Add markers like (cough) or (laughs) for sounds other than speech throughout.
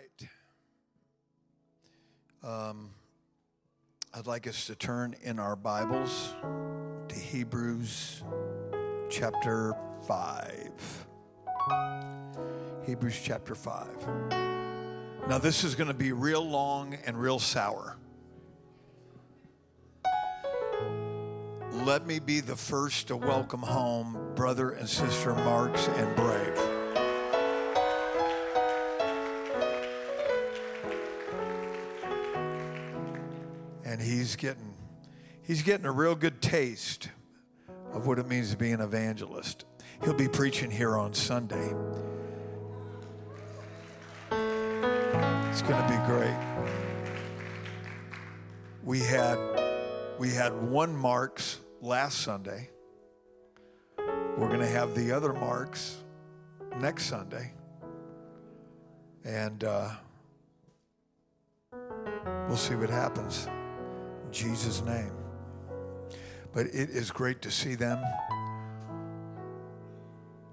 right. Um, I'd like us to turn in our Bibles to Hebrews chapter 5. Hebrews chapter 5. Now, this is going to be real long and real sour. Let me be the first to welcome home brother and sister Marks and Brave. Getting he's getting a real good taste of what it means to be an evangelist. He'll be preaching here on Sunday. It's going to be great. We had we had one Marks last Sunday. We're going to have the other Marks next Sunday, and uh, we'll see what happens. Jesus' name. But it is great to see them.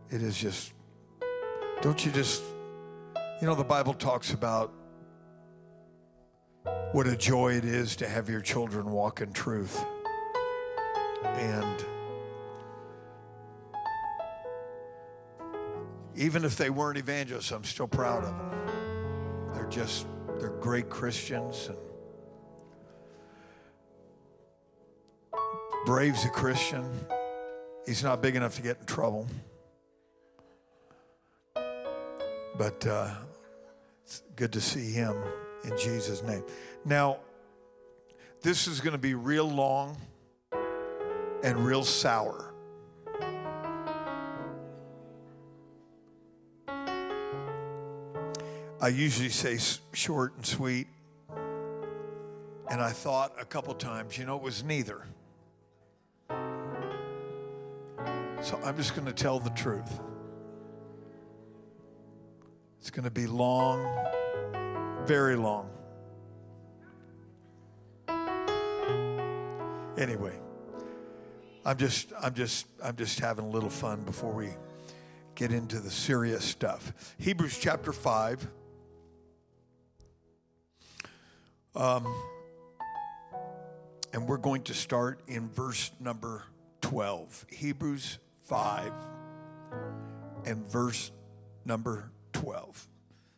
It is just, don't you just, you know, the Bible talks about what a joy it is to have your children walk in truth. And even if they weren't evangelists, I'm still proud of them. They're just, they're great Christians. And Brave's a Christian. He's not big enough to get in trouble. But uh, it's good to see him in Jesus' name. Now, this is going to be real long and real sour. I usually say short and sweet. And I thought a couple times, you know, it was neither. So I'm just going to tell the truth. It's going to be long, very long. Anyway, I'm just I'm just I'm just having a little fun before we get into the serious stuff. Hebrews chapter 5 um, and we're going to start in verse number 12. Hebrews 5 and verse number 12.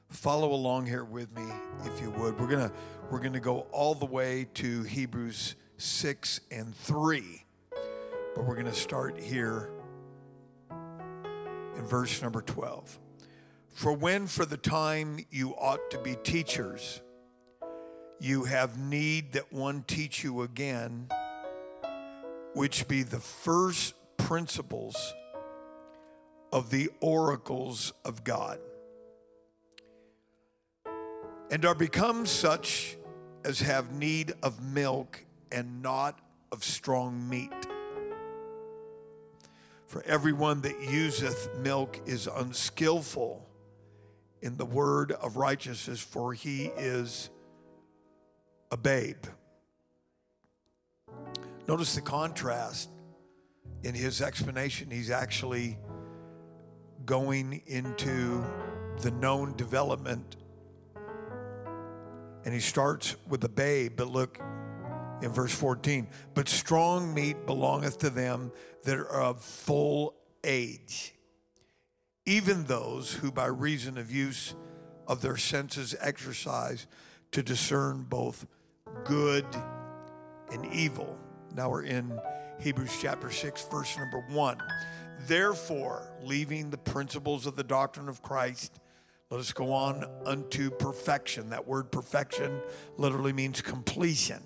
Follow along here with me if you would. We're going to we're going to go all the way to Hebrews 6 and 3. But we're going to start here in verse number 12. For when for the time you ought to be teachers, you have need that one teach you again, which be the first principles of the oracles of God, and are become such as have need of milk and not of strong meat. For everyone that useth milk is unskillful in the word of righteousness, for he is a babe. Notice the contrast in his explanation. He's actually going into the known development. And he starts with the babe, but look in verse 14. But strong meat belongeth to them that are of full age, even those who by reason of use of their senses exercise to discern both good and evil. Now we're in Hebrews chapter 6, verse number 1. Therefore, leaving the principles of the doctrine of Christ, let us go on unto perfection. That word perfection literally means completion.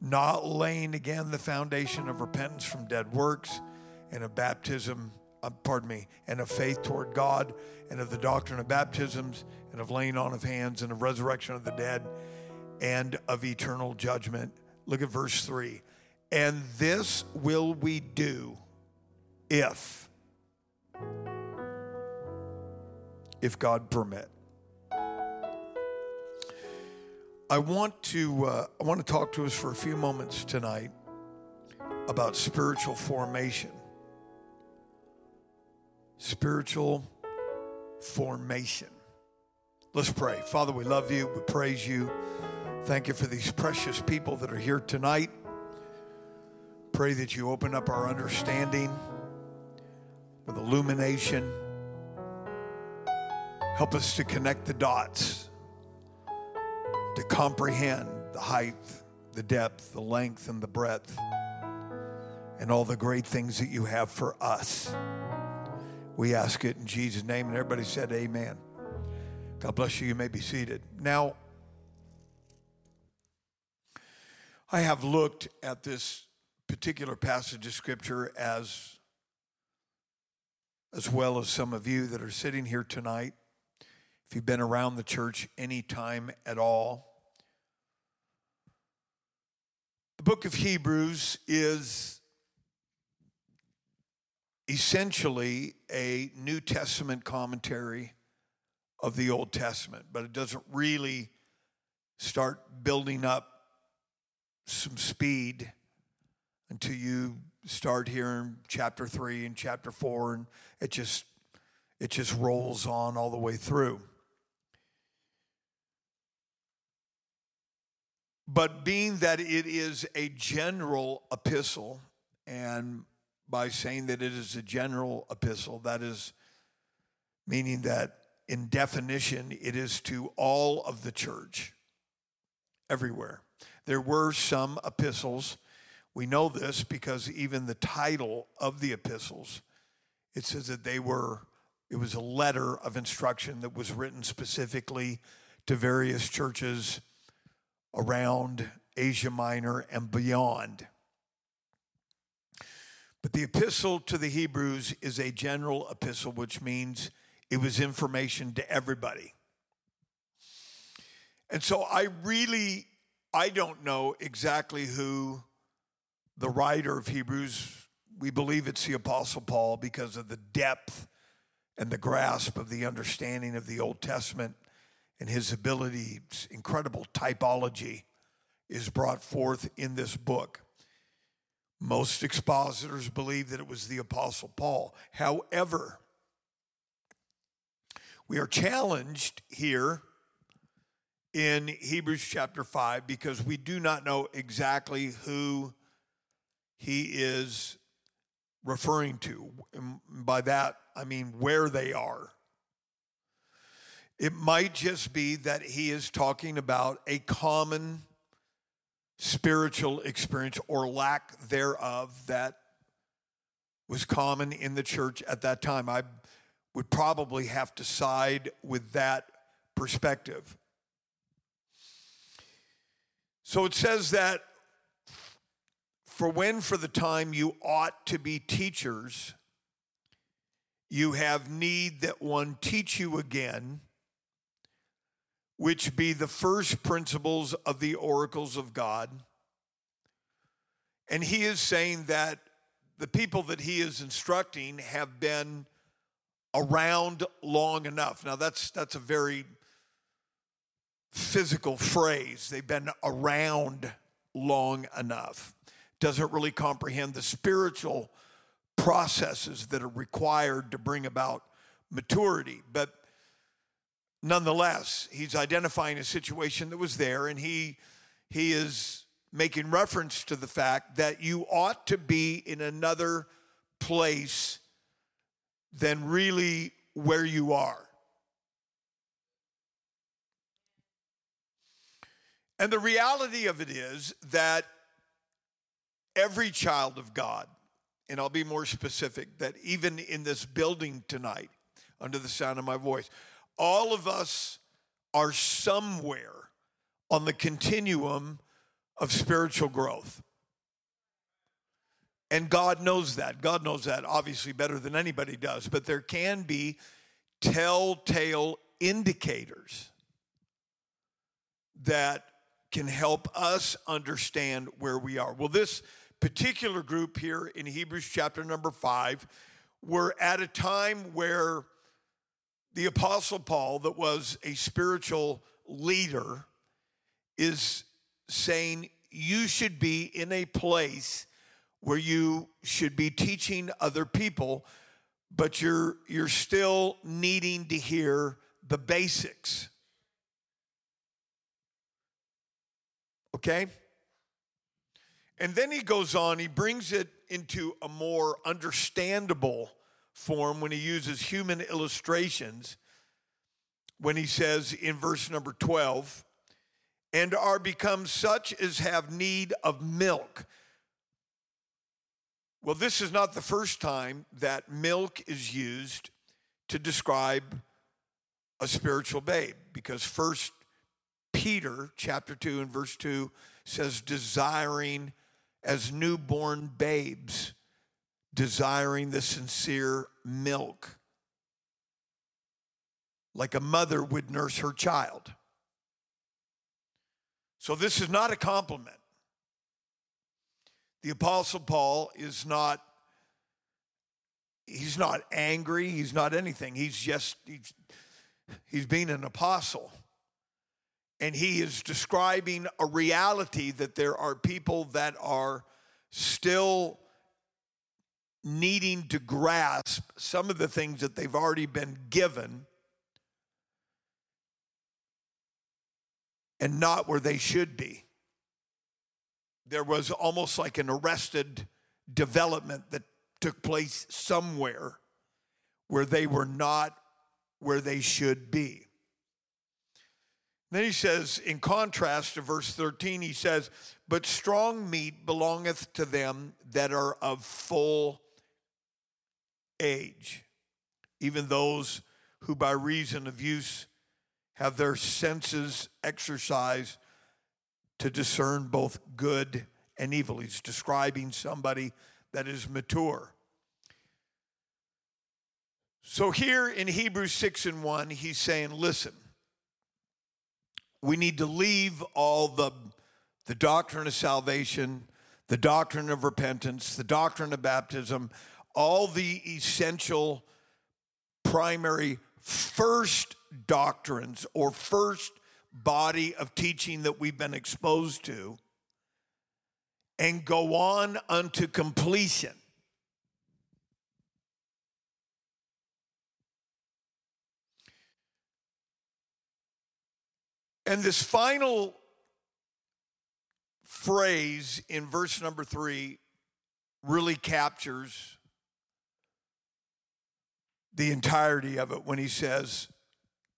Not laying again the foundation of repentance from dead works and of baptism, uh, pardon me, and of faith toward God and of the doctrine of baptisms and of laying on of hands and of resurrection of the dead and of eternal judgment. Look at verse 3. And this will we do if if God permit. I want to uh, I want to talk to us for a few moments tonight about spiritual formation. Spiritual formation. Let's pray. Father, we love you. We praise you. Thank you for these precious people that are here tonight. Pray that you open up our understanding with illumination. Help us to connect the dots, to comprehend the height, the depth, the length, and the breadth, and all the great things that you have for us. We ask it in Jesus' name. And everybody said, Amen. God bless you. You may be seated. Now, I have looked at this particular passage of scripture as as well as some of you that are sitting here tonight. If you've been around the church any time at all, the book of Hebrews is essentially a New Testament commentary of the Old Testament, but it doesn't really start building up some speed until you start hearing chapter 3 and chapter 4 and it just it just rolls on all the way through but being that it is a general epistle and by saying that it is a general epistle that is meaning that in definition, it is to all of the church, everywhere. There were some epistles. We know this because even the title of the epistles, it says that they were, it was a letter of instruction that was written specifically to various churches around Asia Minor and beyond. But the epistle to the Hebrews is a general epistle, which means it was information to everybody. And so I really I don't know exactly who the writer of Hebrews we believe it's the apostle Paul because of the depth and the grasp of the understanding of the Old Testament and his ability incredible typology is brought forth in this book. Most expositors believe that it was the apostle Paul. However, we are challenged here in Hebrews chapter 5 because we do not know exactly who he is referring to. And by that, I mean where they are. It might just be that he is talking about a common spiritual experience or lack thereof that was common in the church at that time. I would probably have to side with that perspective. So it says that for when for the time you ought to be teachers, you have need that one teach you again, which be the first principles of the oracles of God. And he is saying that the people that he is instructing have been around long enough. Now that's that's a very physical phrase. They've been around long enough. Doesn't really comprehend the spiritual processes that are required to bring about maturity. But nonetheless, he's identifying a situation that was there and he he is making reference to the fact that you ought to be in another place than really where you are. And the reality of it is that every child of God, and I'll be more specific, that even in this building tonight, under the sound of my voice, all of us are somewhere on the continuum of spiritual growth. And God knows that. God knows that obviously better than anybody does. But there can be telltale indicators that can help us understand where we are. Well, this particular group here in Hebrews chapter number five were at a time where the Apostle Paul, that was a spiritual leader, is saying, You should be in a place where you should be teaching other people, but you're, you're still needing to hear the basics. Okay? And then he goes on, he brings it into a more understandable form when he uses human illustrations. When he says in verse number 12, and are become such as have need of milk. Well, this is not the first time that milk is used to describe a spiritual babe because first Peter chapter 2 and verse 2 says desiring as newborn babes desiring the sincere milk like a mother would nurse her child. So this is not a compliment. The apostle Paul is not he's not angry, he's not anything. He's just he's, he's being an apostle. And he is describing a reality that there are people that are still needing to grasp some of the things that they've already been given and not where they should be. There was almost like an arrested development that took place somewhere where they were not where they should be. Then he says, in contrast to verse 13, he says, But strong meat belongeth to them that are of full age, even those who by reason of use have their senses exercised to discern both good and evil. He's describing somebody that is mature. So here in Hebrews 6 and 1, he's saying, listen, we need to leave all the, the doctrine of salvation, the doctrine of repentance, the doctrine of baptism, all the essential primary first doctrines or first body of teaching that we've been exposed to and go on unto completion. And this final phrase in verse number three really captures the entirety of it when he says,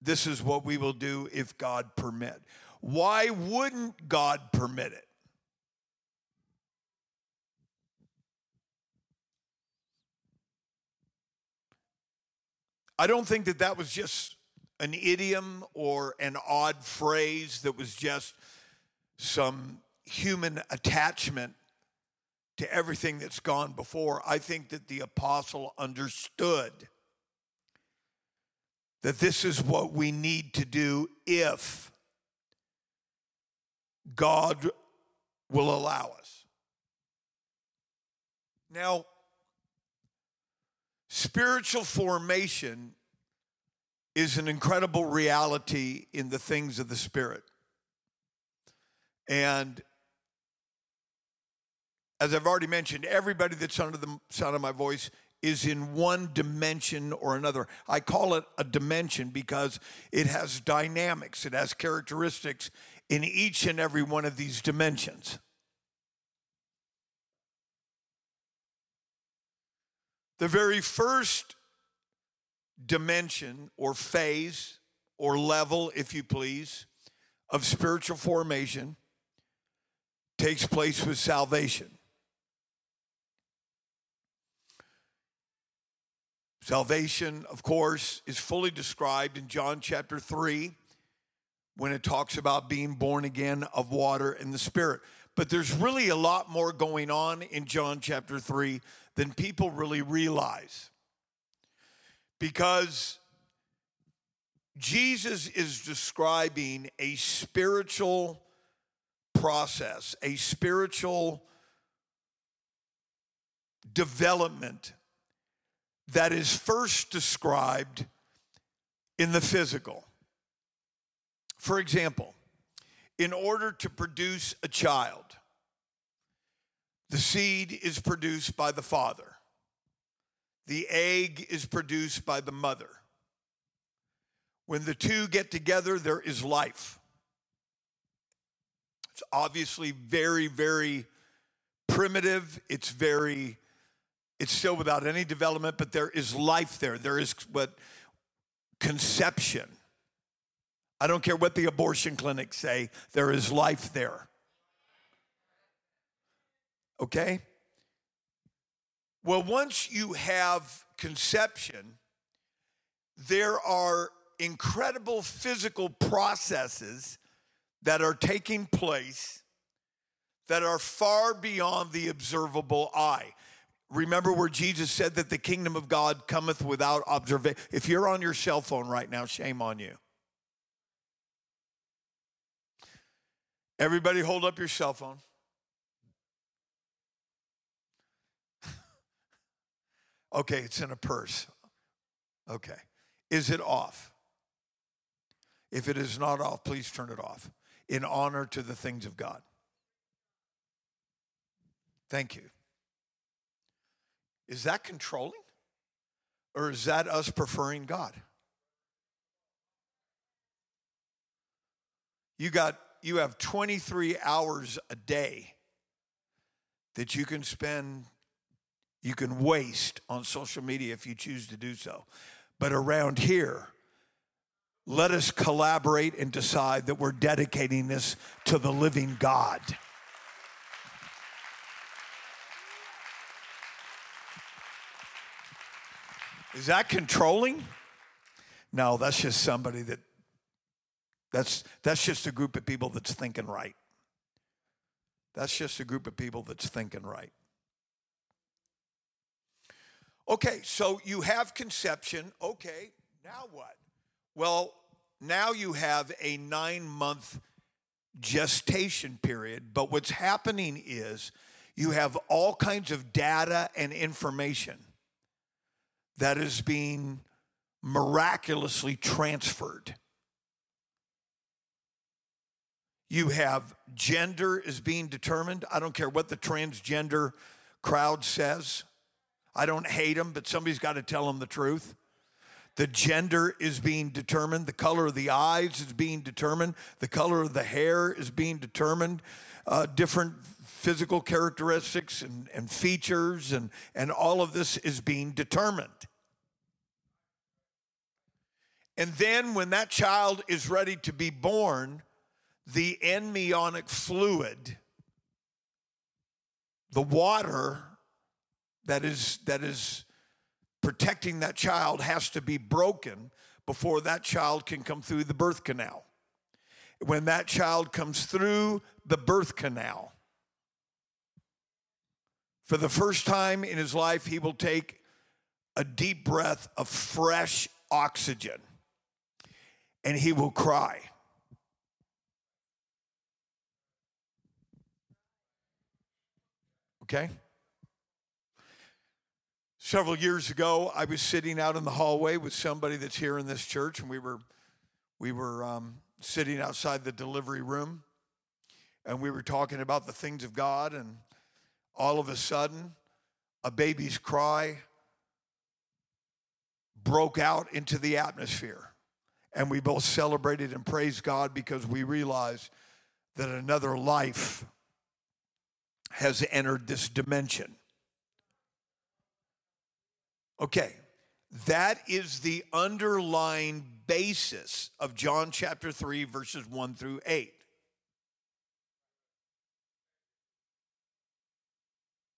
This is what we will do if God permit. Why wouldn't God permit it? I don't think that that was just an idiom or an odd phrase that was just some human attachment to everything that's gone before. I think that the apostle understood that this is what we need to do if God will allow us. Now, spiritual formation is an incredible reality in the things of the Spirit. And as I've already mentioned, everybody that's under the sound of my voice is in one dimension or another. I call it a dimension because it has dynamics, it has characteristics in each and every one of these dimensions. The very first dimension or phase or level, if you please, of spiritual formation takes place with salvation. Salvation, of course, is fully described in John chapter 3 when it talks about being born again of water and the Spirit. But there's really a lot more going on in John chapter 3 than people really realize. Because Jesus is describing a spiritual process, a spiritual development that is first described in the physical. For example, in order to produce a child, the seed is produced by the father. The egg is produced by the mother. When the two get together, there is life. It's obviously very, very primitive. It's very, it's still without any development, but there is life there. There is what conception. I don't care what the abortion clinics say, there is life there. Okay? Well, once you have conception, there are incredible physical processes that are taking place that are far beyond the observable eye. Remember where Jesus said that the kingdom of God cometh without observation. If you're on your cell phone right now, shame on you. Everybody hold up your cell phone. Okay, it's in a purse. Okay. Is it off? If it is not off, please turn it off in honor to the things of God. Thank you. Is that controlling? Or is that us preferring God? You got you have 23 hours a day that you can spend you can waste on social media if you choose to do so. But around here, let us collaborate and decide that we're dedicating this to the living God. Is that controlling? No, that's just somebody that that's that's just a group of people that's thinking right. That's just a group of people that's thinking right. Okay, so you have conception. Okay, now what? Well, now you have a nine month gestation period, but what's happening is you have all kinds of data and information that is being miraculously transferred. You have gender is being determined. I don't care what the transgender crowd says. I don't hate them, but somebody's got to tell them the truth. The gender is being determined. The color of the eyes is being determined. The color of the hair is being determined. Uh, different physical characteristics and, and features, and, and all of this is being determined. And then when that child is ready to be born, the amniotic fluid, the water that is, that is protecting that child has to be broken before that child can come through the birth canal. When that child comes through the birth canal, for the first time in his life, he will take a deep breath of fresh oxygen and he will cry. Okay? Several years ago, I was sitting out in the hallway with somebody that's here in this church, and we were we were um, sitting outside the delivery room, and we were talking about the things of God, and all of a sudden, a baby's cry broke out into the atmosphere, and we both celebrated and praised God because we realized that another life has entered this dimension. Okay, that is the underlying basis of John chapter 3, verses 1 through 8.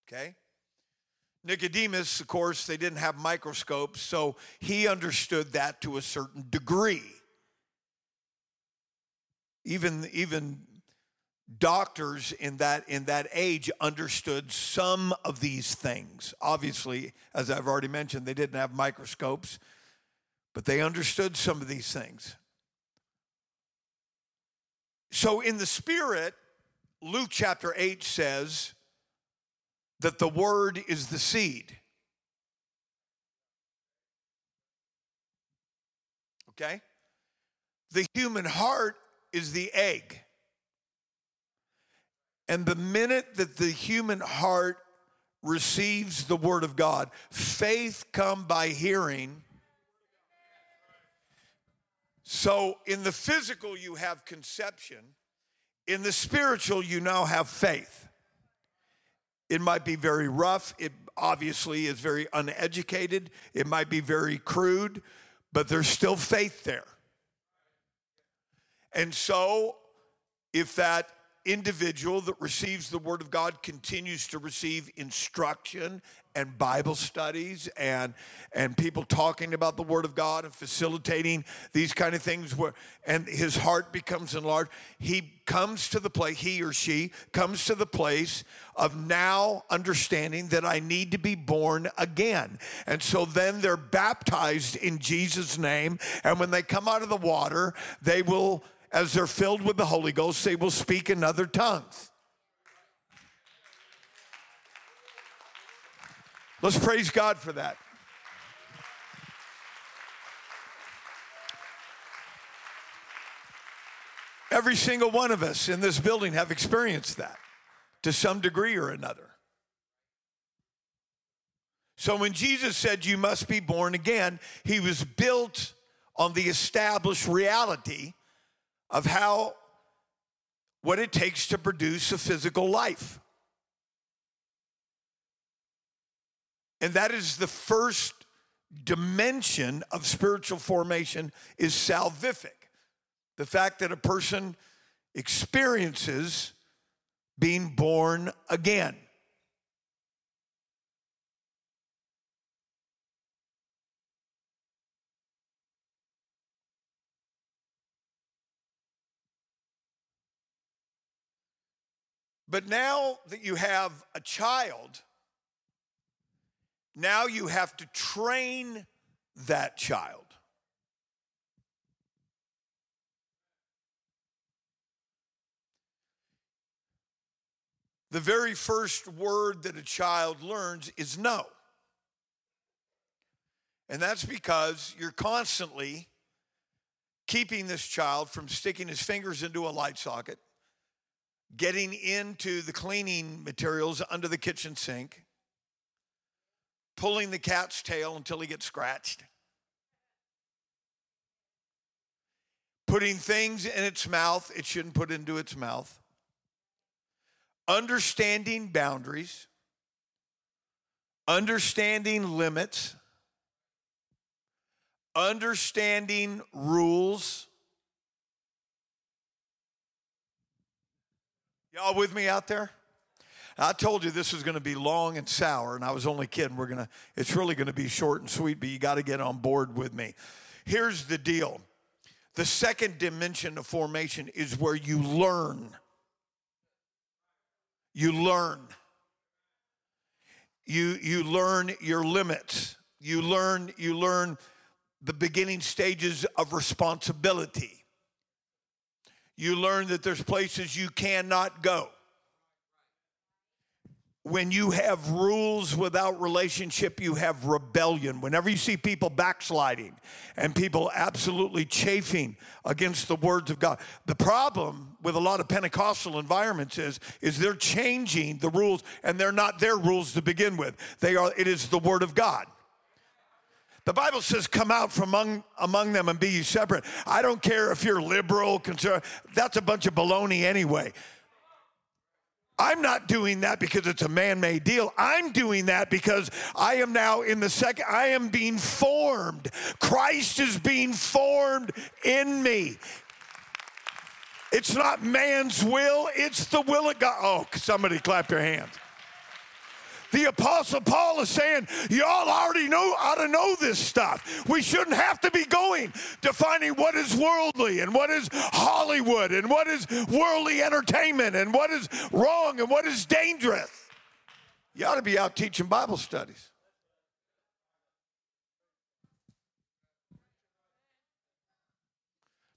Okay? Nicodemus, of course, they didn't have microscopes, so he understood that to a certain degree. Even, even doctors in that in that age understood some of these things. Obviously as i've already mentioned they didn't have microscopes but they understood some of these things. So in the spirit luke chapter 8 says that the word is the seed. Okay? The human heart is the egg and the minute that the human heart receives the word of God, faith come by hearing. So in the physical you have conception, In the spiritual, you now have faith. It might be very rough. It obviously is very uneducated. It might be very crude, but there's still faith there. And so, if that individual that receives the Word of God continues to receive instruction and Bible studies and and people talking about the Word of God and facilitating these kind of things where and his heart becomes enlarged. He comes to the place, he or she comes to the place of now understanding that I need to be born again. And so then they're baptized in Jesus' name. And when they come out of the water, they will as they're filled with the Holy Ghost, they will speak in other tongues. Let's praise God for that. Every single one of us in this building have experienced that to some degree or another. So when Jesus said you must be born again, he was built on the established reality of how what it takes to produce a physical life. And that is the first dimension of spiritual formation is salvific. The fact that a person experiences being born again. But now that you have a child, now you have to train that child. The very first word that a child learns is no. And that's because you're constantly keeping this child from sticking his fingers into a light socket getting into the cleaning materials under the kitchen sink, pulling the cat's tail until he gets scratched, putting things in its mouth it shouldn't put into its mouth, understanding boundaries, understanding limits, understanding rules Y'all with me out there? I told you this was going to be long and sour, and I was only kidding. We're going to, it's really going to be short and sweet, but you got to get on board with me. Here's the deal the second dimension of formation is where you learn. You learn. You, you learn your limits. You learn, you learn the beginning stages of responsibility you learn that there's places you cannot go. When you have rules without relationship, you have rebellion. Whenever you see people backsliding and people absolutely chafing against the words of God, the problem with a lot of Pentecostal environments is, is they're changing the rules and they're not their rules to begin with. They are, it is the word of God. The Bible says, come out from among, among them and be ye separate. I don't care if you're liberal, conservative, that's a bunch of baloney anyway. I'm not doing that because it's a man made deal. I'm doing that because I am now in the second, I am being formed. Christ is being formed in me. It's not man's will, it's the will of God. Oh, somebody clap your hands. The Apostle Paul is saying, Y'all already know ought to know this stuff. We shouldn't have to be going defining what is worldly and what is Hollywood and what is worldly entertainment and what is wrong and what is dangerous. You ought to be out teaching Bible studies.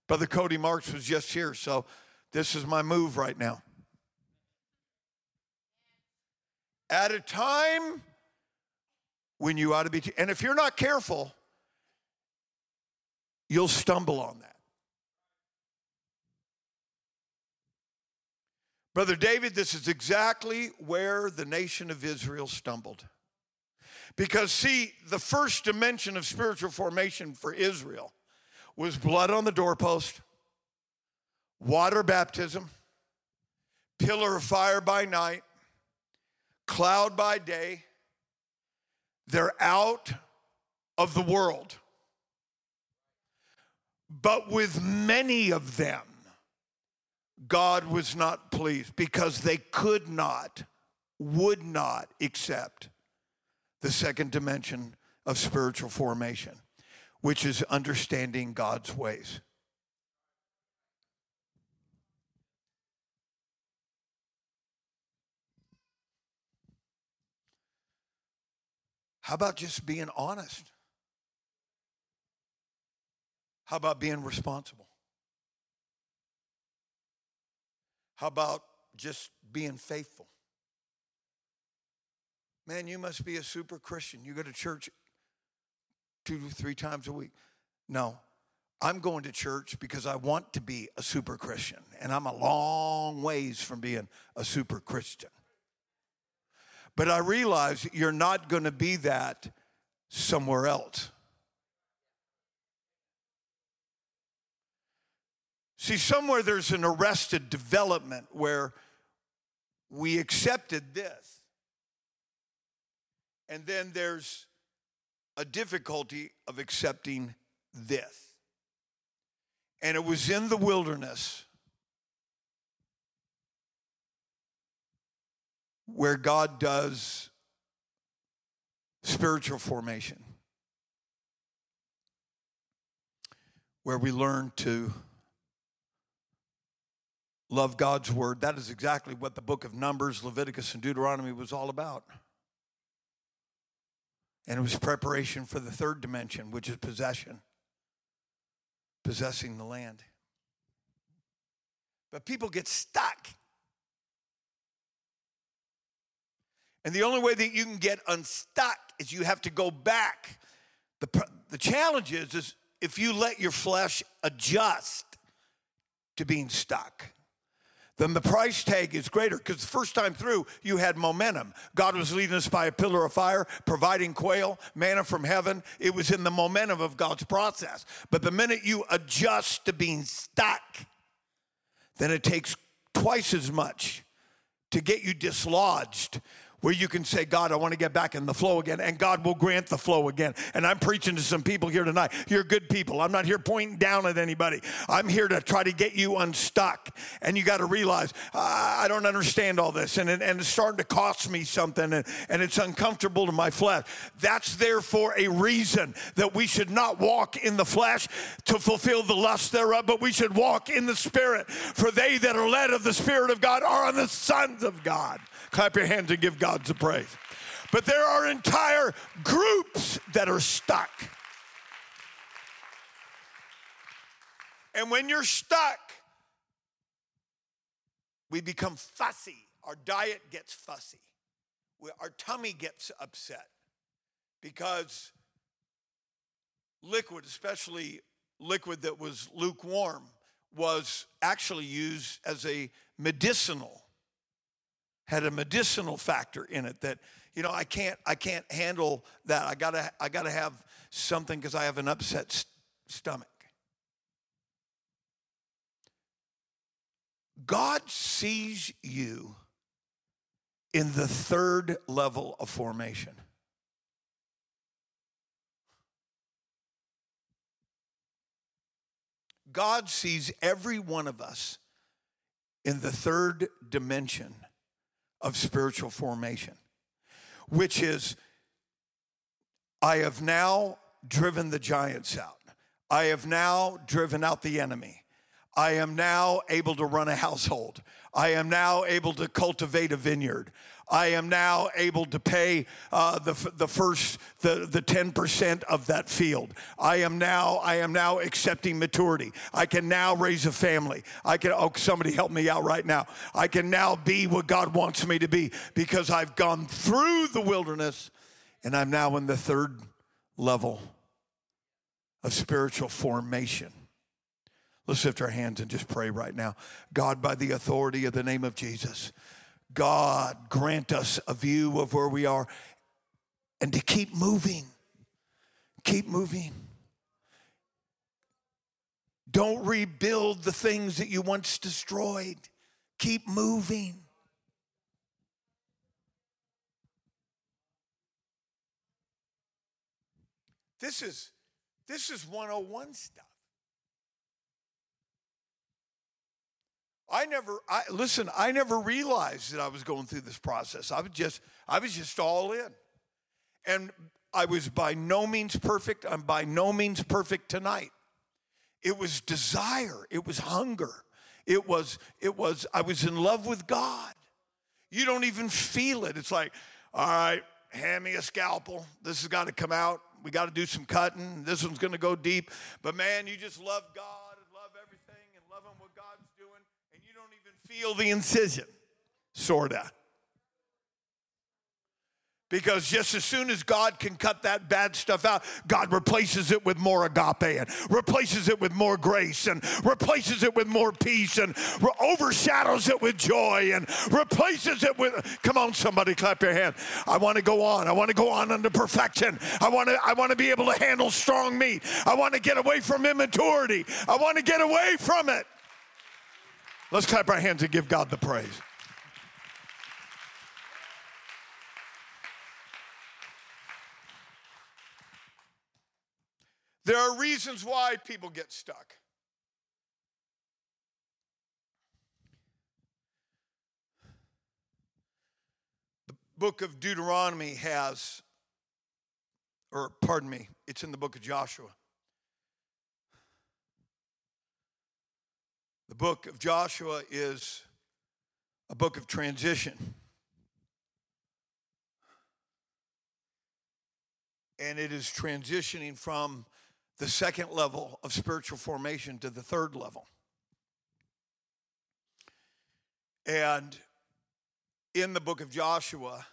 Brother Cody Marks was just here, so this is my move right now. At a time when you ought to be. And if you're not careful, you'll stumble on that. Brother David, this is exactly where the nation of Israel stumbled. Because, see, the first dimension of spiritual formation for Israel was blood on the doorpost, water baptism, pillar of fire by night, cloud by day. They're out of the world. But with many of them, God was not pleased because they could not, would not accept the second dimension of spiritual formation, which is understanding God's ways. How about just being honest? How about being responsible? How about just being faithful? Man, you must be a super Christian. You go to church two, to three times a week. No, I'm going to church because I want to be a super Christian, and I'm a long ways from being a super Christian. But I realize you're not going to be that somewhere else. See, somewhere there's an arrested development where we accepted this. And then there's a difficulty of accepting this. And it was in the wilderness where God does spiritual formation, where we learn to love God's word. That is exactly what the book of Numbers, Leviticus, and Deuteronomy was all about. And it was preparation for the third dimension, which is possession, possessing the land. But people get stuck And the only way that you can get unstuck is you have to go back. The, the challenge is, is if you let your flesh adjust to being stuck, then the price tag is greater because the first time through you had momentum. God was leading us by a pillar of fire, providing quail, manna from heaven. It was in the momentum of God's process. But the minute you adjust to being stuck, then it takes twice as much to get you dislodged where you can say, God, I want to get back in the flow again, and God will grant the flow again. And I'm preaching to some people here tonight. You're good people. I'm not here pointing down at anybody. I'm here to try to get you unstuck. And you got to realize, I don't understand all this, and, and it's starting to cost me something, and, and it's uncomfortable to my flesh. That's there for a reason that we should not walk in the flesh to fulfill the lust thereof, but we should walk in the Spirit. For they that are led of the Spirit of God are the sons of God. Clap your hands and give God some praise. But there are entire groups that are stuck. And when you're stuck, we become fussy. Our diet gets fussy. our tummy gets upset because liquid, especially liquid that was lukewarm, was actually used as a medicinal had a medicinal factor in it that you know i can't i can't handle that. I gotta i gotta have something because i have an upset st- stomach. God sees you in the third level of formation. God sees every one of us in the third dimension of spiritual formation, which is I have now driven the giants out. I have now driven out the enemy. I am now able to run a household. I am now able to cultivate a vineyard. I am now able to pay uh, the, the first the, the 10% of that field. I am now I am now accepting maturity. I can now raise a family. I can oh somebody help me out right now. I can now be what God wants me to be because I've gone through the wilderness and I'm now in the third level of spiritual formation. Let's lift our hands and just pray right now. God, by the authority of the name of Jesus, God, grant us a view of where we are and to keep moving. Keep moving. Don't rebuild the things that you once destroyed. keep moving. This is this is 101 stuff. I never I listen, I never realized that I was going through this process. I was just I was just all in. And I was by no means perfect. I'm by no means perfect tonight. It was desire, it was hunger. It was it was I was in love with God. You don't even feel it. It's like, all right, hand me a scalpel. This has got to come out. We got to do some cutting. This one's going to go deep. But man, you just love God and love everything and what God's doing, and you don't even feel the incision, sorta. Because just as soon as God can cut that bad stuff out, God replaces it with more agape and replaces it with more grace and replaces it with more peace and re- overshadows it with joy and replaces it with Come on somebody clap your hand. I want to go on. I want to go on unto perfection. I want to I want to be able to handle strong meat. I want to get away from immaturity. I want to get away from it. Let's clap our hands and give God the praise. There are reasons why people get stuck. The book of Deuteronomy has, or pardon me, it's in the book of Joshua. The book of Joshua is a book of transition. And it is transitioning from the second level of spiritual formation to the third level. And in the book of Joshua,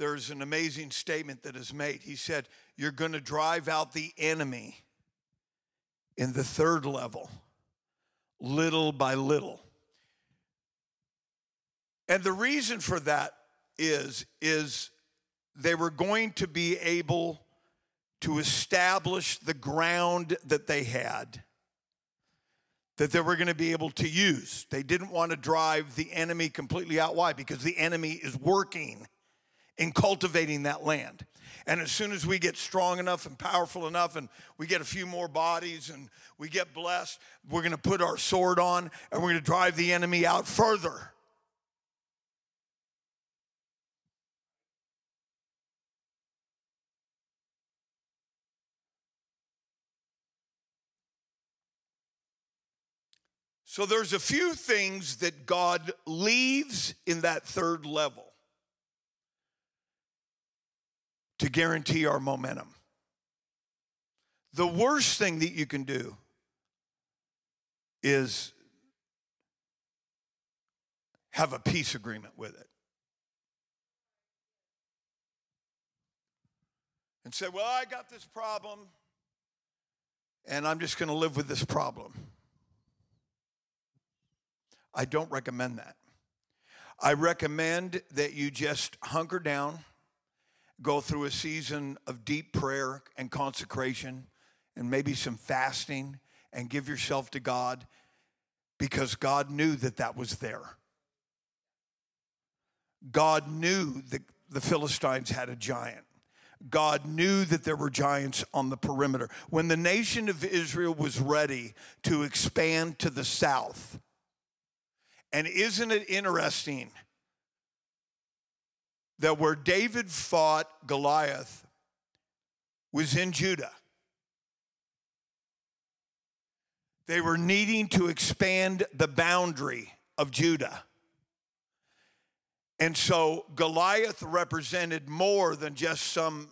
there's an amazing statement that is made. He said, You're going to drive out the enemy in the third level, little by little. And the reason for that is, is they were going to be able to establish the ground that they had that they were going to be able to use. They didn't want to drive the enemy completely out. Why? Because the enemy is working in cultivating that land. And as soon as we get strong enough and powerful enough, and we get a few more bodies and we get blessed, we're going to put our sword on and we're going to drive the enemy out further. So there's a few things that God leaves in that third level to guarantee our momentum. The worst thing that you can do is have a peace agreement with it. And say, well, I got this problem, and I'm just going to live with this problem. I don't recommend that. I recommend that you just hunker down, go through a season of deep prayer and consecration, and maybe some fasting, and give yourself to God because God knew that that was there. God knew that the Philistines had a giant. God knew that there were giants on the perimeter. When the nation of Israel was ready to expand to the south, and isn't it interesting that where David fought Goliath was in Judah? They were needing to expand the boundary of Judah. And so Goliath represented more than just some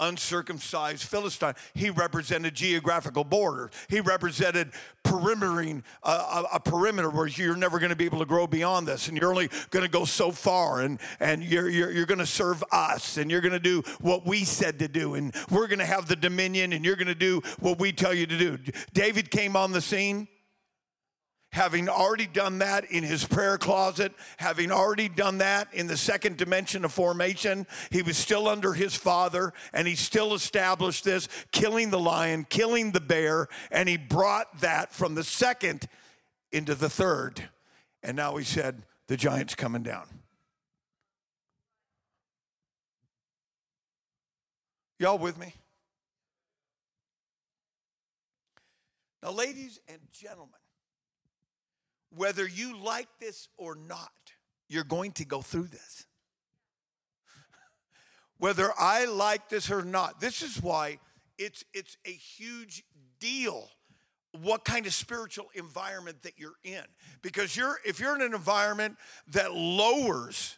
uncircumcised Philistine. He represented geographical borders. He represented perimetering uh, a, a, perimeter where you're never going to be able to grow beyond this, and you're only going to go so far, and and you're you're, you're going to serve us, and you're going to do what we said to do, and we're going to have the dominion, and you're going to do what we tell you to do. David came on the scene having already done that in his prayer closet, having already done that in the second dimension of formation, he was still under his father and he still established this, killing the lion, killing the bear, and he brought that from the second into the third. And now he said, the giant's coming down. Y'all with me? Now, ladies and gentlemen, whether you like this or not, you're going to go through this. (laughs) Whether I like this or not, this is why it's, it's a huge deal what kind of spiritual environment that you're in because you're if you're in an environment that lowers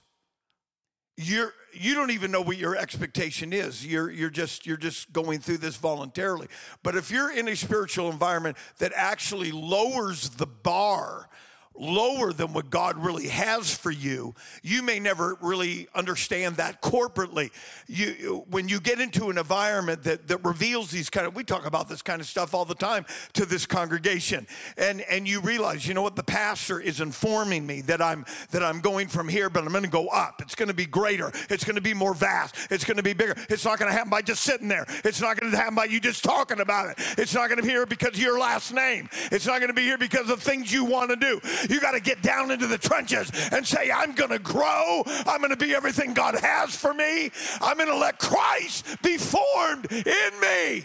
you're you don't even know what your expectation is. You're you're just you're just going through this voluntarily. But if you're in a spiritual environment that actually lowers the bar lower than what God really has for you, you may never really understand that corporately. You, when you get into an environment that, that reveals these kind of, we talk about this kind of stuff all the time to this congregation, and, and you realize, you know what, the pastor is informing me that I'm that I'm going from here, but I'm going to go up. It's going to be greater. It's going to be more vast. It's going to be bigger. It's not going to happen by just sitting there. It's not going to happen by you just talking about it. It's not going to be here because of your last name. It's not going to be here because of things you want to do. You got to get down into the trenches and say, I'm going to grow. I'm going to be everything God has for me. I'm going to let Christ be formed in me.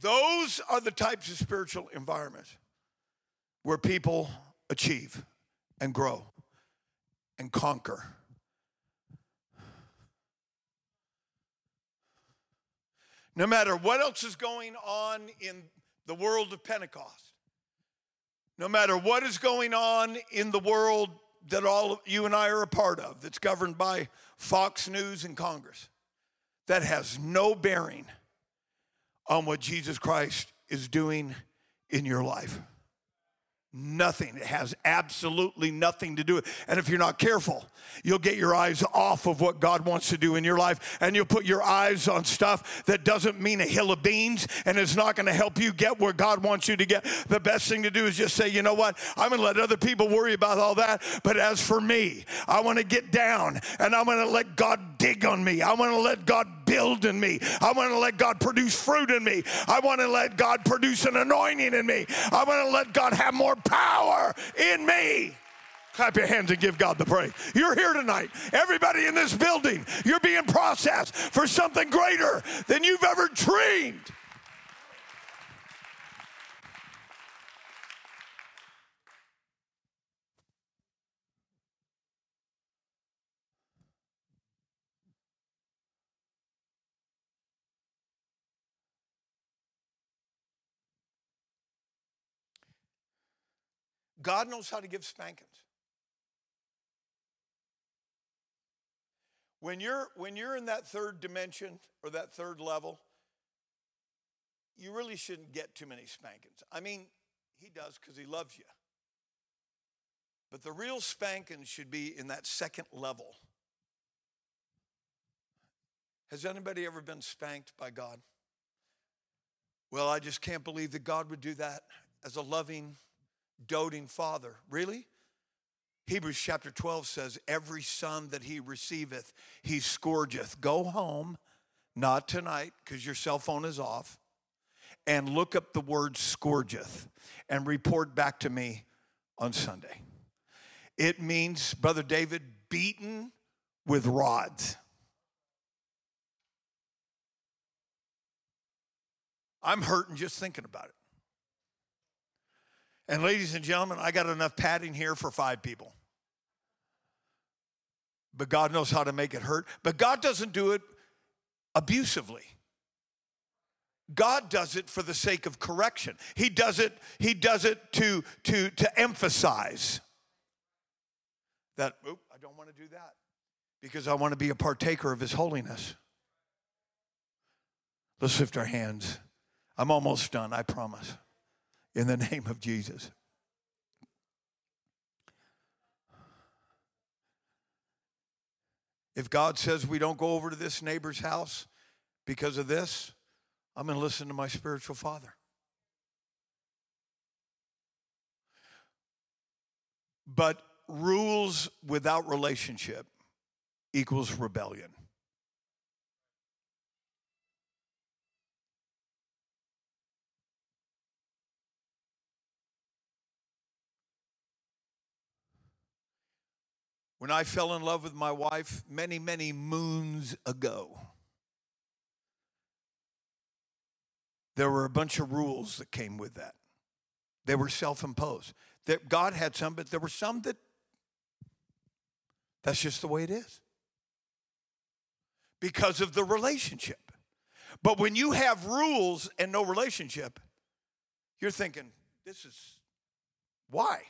Those are the types of spiritual environments where people achieve and grow and conquer no matter what else is going on in the world of Pentecost, no matter what is going on in the world that all you and I are a part of, that's governed by Fox News and Congress, that has no bearing on what Jesus Christ is doing in your life. Nothing. It has absolutely nothing to do with it. And if you're not careful, you'll get your eyes off of what God wants to do in your life and you'll put your eyes on stuff that doesn't mean a hill of beans and is not going to help you get where God wants you to get. The best thing to do is just say, you know what? I'm going to let other people worry about all that. But as for me, I want to get down and I'm going to let God dig on me. I want to let God build in me. I want to let God produce fruit in me. I want to let God produce an anointing in me. I want to let God have more power in me. Clap your hands and give God the praise. You're here tonight. Everybody in this building, you're being processed for something greater than you've ever dreamed. God knows how to give spankings. When you're when you're in that third dimension or that third level, you really shouldn't get too many spankings. I mean, he does because he loves you. But the real spankings should be in that second level. Has anybody ever been spanked by God? Well, I just can't believe that God would do that as a loving, doting father. Really? Hebrews chapter 12 says, Every son that he receiveth, he scourgeth. Go home, not tonight, because your cell phone is off, and look up the word scourgeth and report back to me on Sunday. It means, Brother David, beaten with rods. I'm hurting just thinking about it. And ladies and gentlemen, I got enough padding here for five people. But God knows how to make it hurt. But God doesn't do it abusively. God does it for the sake of correction. He does it, he does it to, to, to emphasize that, oop, I don't want to do that because I want to be a partaker of his holiness. Let's lift our hands. I'm almost done, I promise in the (laughs) name of Jesus. If God says we don't go over to this neighbor's house because of this, I'm going to listen to my spiritual father. But rules without relationship equals rebellion. When I fell in love with my wife many, many moons ago, there were a bunch of rules that came with that. They were self imposed. That God had some, but there were some that that's just the way it is because of the relationship. But when you have rules and no relationship, you're thinking, this is why?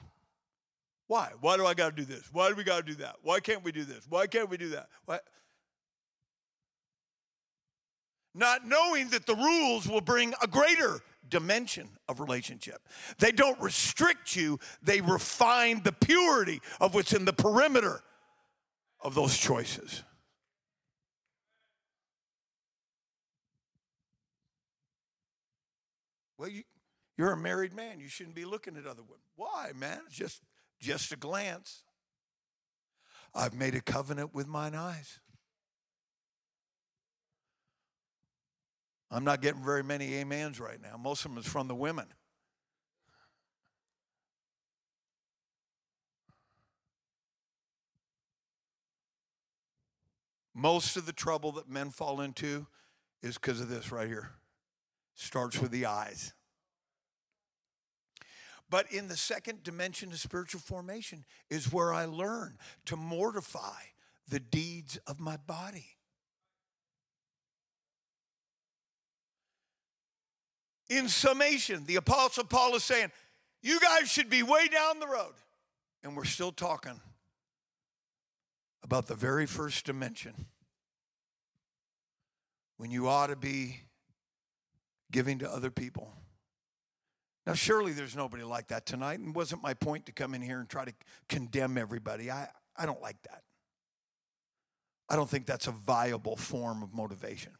Why? Why do I got to do this? Why do we got to do that? Why can't we do this? Why can't we do that? Why? Not knowing that the rules will bring a greater dimension of relationship. They don't restrict you, they refine the purity of what's in the perimeter of those choices. Well, you, you're a married man. You shouldn't be looking at other women. Why, man? It's just, just a glance. I've made a covenant with mine eyes. I'm not getting very many amens right now. Most of them is from the women. Most of the trouble that men fall into is because of this right here. Starts with the eyes. But in the second dimension of spiritual formation is where I learn to mortify the deeds of my body. In summation, the Apostle Paul is saying, You guys should be way down the road. And we're still talking about the very first dimension when you ought to be giving to other people. Now, surely there's nobody like that tonight, and wasn't my point to come in here and try to condemn everybody. I, I don't like that. I don't think that's a viable form of motivation.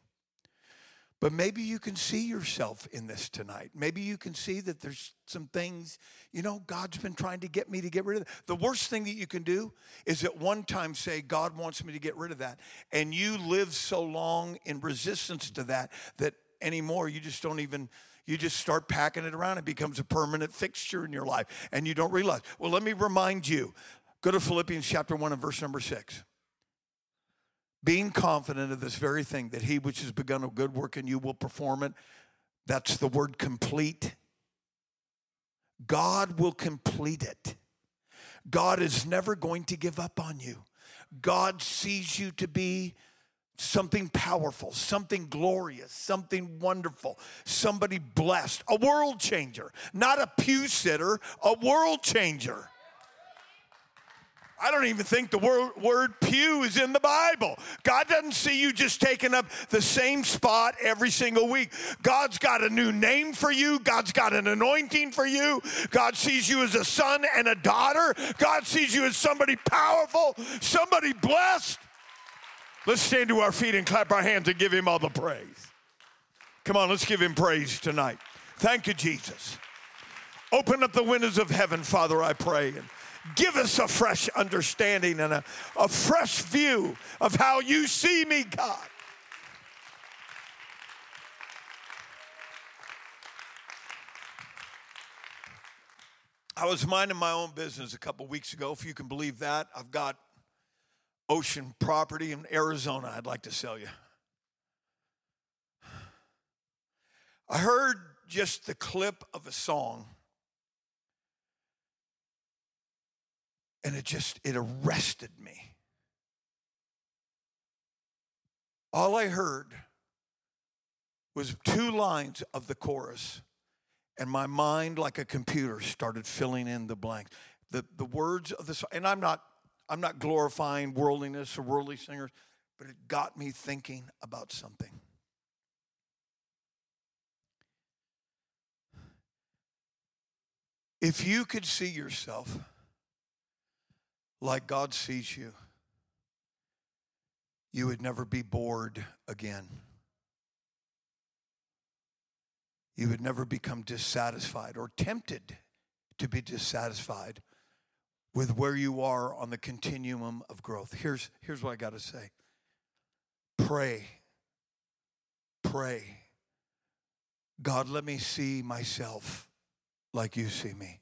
But maybe you can see yourself in this tonight. Maybe you can see that there's some things, you know, God's been trying to get me to get rid of. The worst thing that you can do is at one time say, God wants me to get rid of that. And you live so long in resistance to that that anymore you just don't even, you just start packing it around. It becomes a permanent fixture in your life and you don't realize. Well, let me remind you go to Philippians chapter 1 and verse number 6 being confident of this very thing that he which has begun a good work in you will perform it that's the word complete god will complete it god is never going to give up on you god sees you to be something powerful something glorious something wonderful somebody blessed a world changer not a pew sitter a world changer I don't even think the word, word pew is in the Bible. God doesn't see you just taking up the same spot every single week. God's got a new name for you, God's got an anointing for you. God sees you as a son and a daughter. God sees you as somebody powerful, somebody blessed. Let's stand to our feet and clap our hands and give him all the praise. Come on, let's give him praise tonight. Thank you, Jesus. Open up the windows of heaven, Father, I pray. And give us a fresh understanding and a, a fresh view of how you see me, God. I was minding my own business a couple weeks ago, if you can believe that. I've got ocean property in Arizona I'd like to sell you. I heard just the clip of a song and it just it arrested me all i heard was two lines of the chorus and my mind like a computer started filling in the blanks the, the words of the song and i'm not i'm not glorifying worldliness or worldly singers but it got me thinking about something if you could see yourself like God sees you, you would never be bored again. You would never become dissatisfied or tempted to be dissatisfied with where you are on the continuum of growth. Here's, here's what I got to say pray, pray. God, let me see myself like you see me.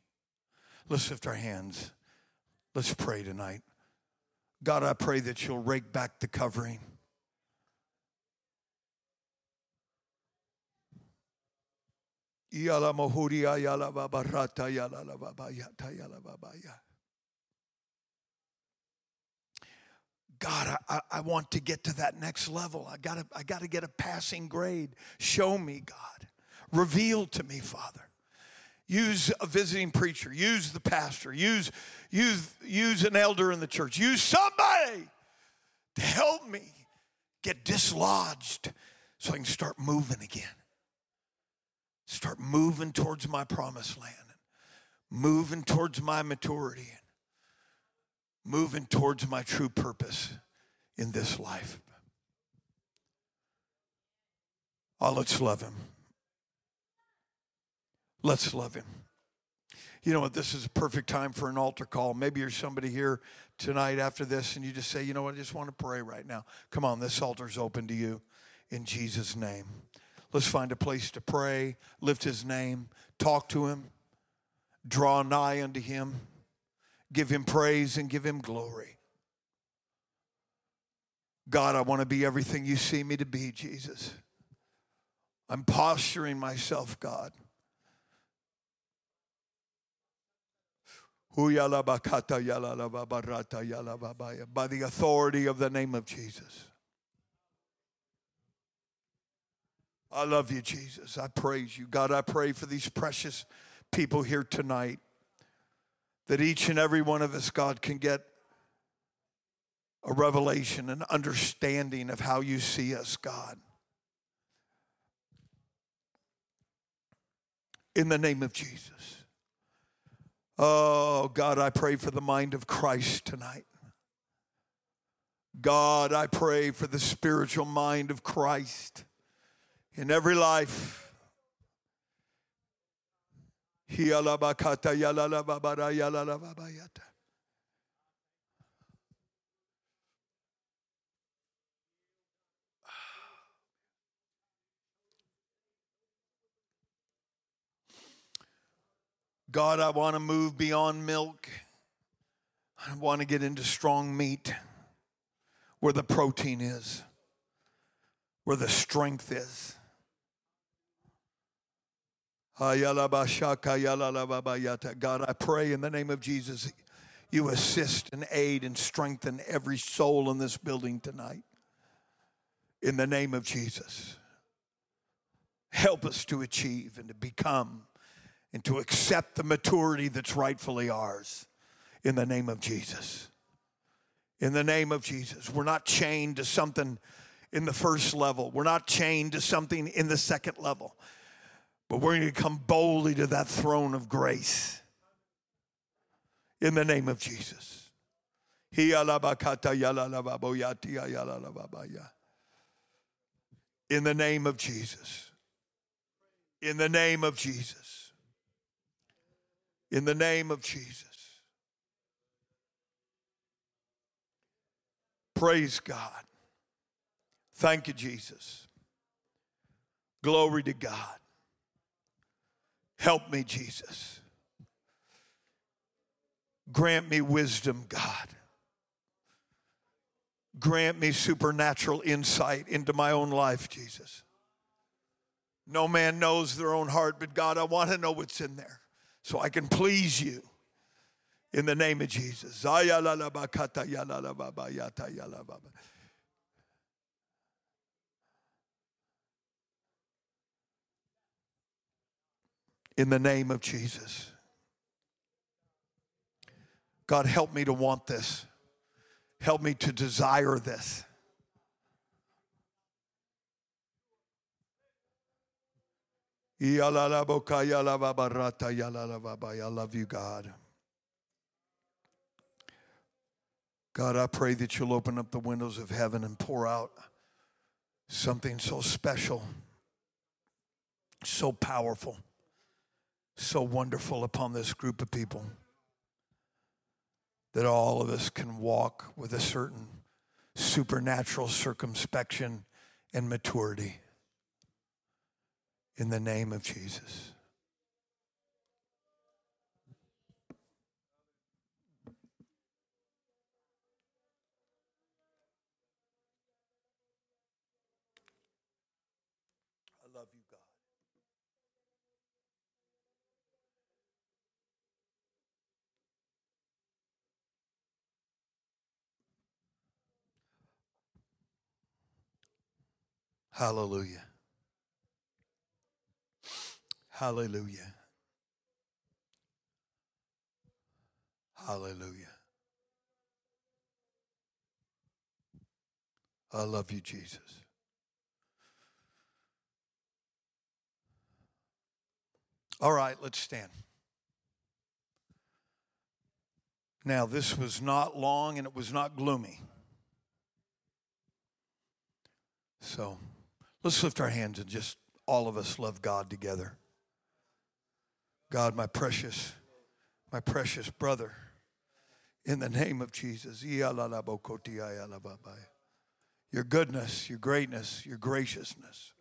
Let's lift our hands. Let's pray tonight. God, I pray that you'll rake back the covering. Yala yala yala yala. God, I, I want to get to that next level. I gotta, I gotta get a passing grade. Show me, God. Reveal to me, Father. Use a visiting preacher, use the pastor, use, use, use an elder in the church, use somebody to help me get dislodged so I can start moving again. Start moving towards my promised land, moving towards my maturity, moving towards my true purpose in this life. Oh, let's love him. Let's love him. You know what? This is a perfect time for an altar call. Maybe you're somebody here tonight after this and you just say, you know what? I just want to pray right now. Come on, this altar's open to you in Jesus' name. Let's find a place to pray, lift his name, talk to him, draw nigh unto him, give him praise and give him glory. God, I want to be everything you see me to be, Jesus. I'm posturing myself, God. By the authority of the name of Jesus. I love you, Jesus. I praise you. God, I pray for these precious people here tonight that each and every one of us, God, can get a revelation, an understanding of how you see us, God. In the name of Jesus. Oh, God, I pray for the mind of Christ tonight. God, I pray for the spiritual mind of Christ in every life. God, I want to move beyond milk. I want to get into strong meat where the protein is, where the strength is. God, I pray in the name of Jesus, you assist and aid and strengthen every soul in this building tonight. In the name of Jesus. Help us to achieve and to become and to accept the maturity that's rightfully ours in the name of Jesus. In the name of Jesus. We're not chained to something in the first level, we're not chained to something in the second level, but we're going to come boldly to that throne of grace in the name of Jesus. In the name of Jesus. In the name of Jesus in the name of Jesus. Praise God. Thank you, Jesus. Glory to God. Help me, Jesus. Grant me wisdom, God. Grant me supernatural insight into my own life, Jesus. No man knows their own heart, but God, I want to know what's in there so I can please you in the name of Jesus. In the name of Jesus. God, help me to want this. Help me to desire this. I love you, God. God, I pray that you'll open up the windows of heaven and pour out something so special, so powerful, so wonderful upon this group of people that all of us can walk with a certain supernatural circumspection and maturity in the name of Jesus. I love you, God. Hallelujah. Hallelujah. Hallelujah. I love you, Jesus. All right, let's stand. Now, this was not long and it was not gloomy. So let's lift our hands and just all of us love God together. God, my precious, my precious brother, in the name of Jesus. Your goodness, your greatness, your graciousness.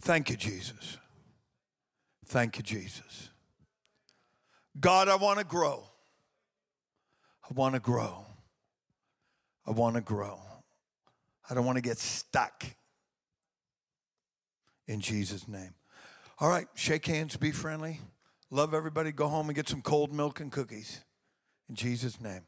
Thank you, Jesus. Thank you, Jesus. God, I want to grow. I want to grow. I want to grow. I don't want to get stuck. In Jesus' name. All right, shake hands, be friendly. Love everybody. Go home and get some cold milk and cookies. In Jesus' name.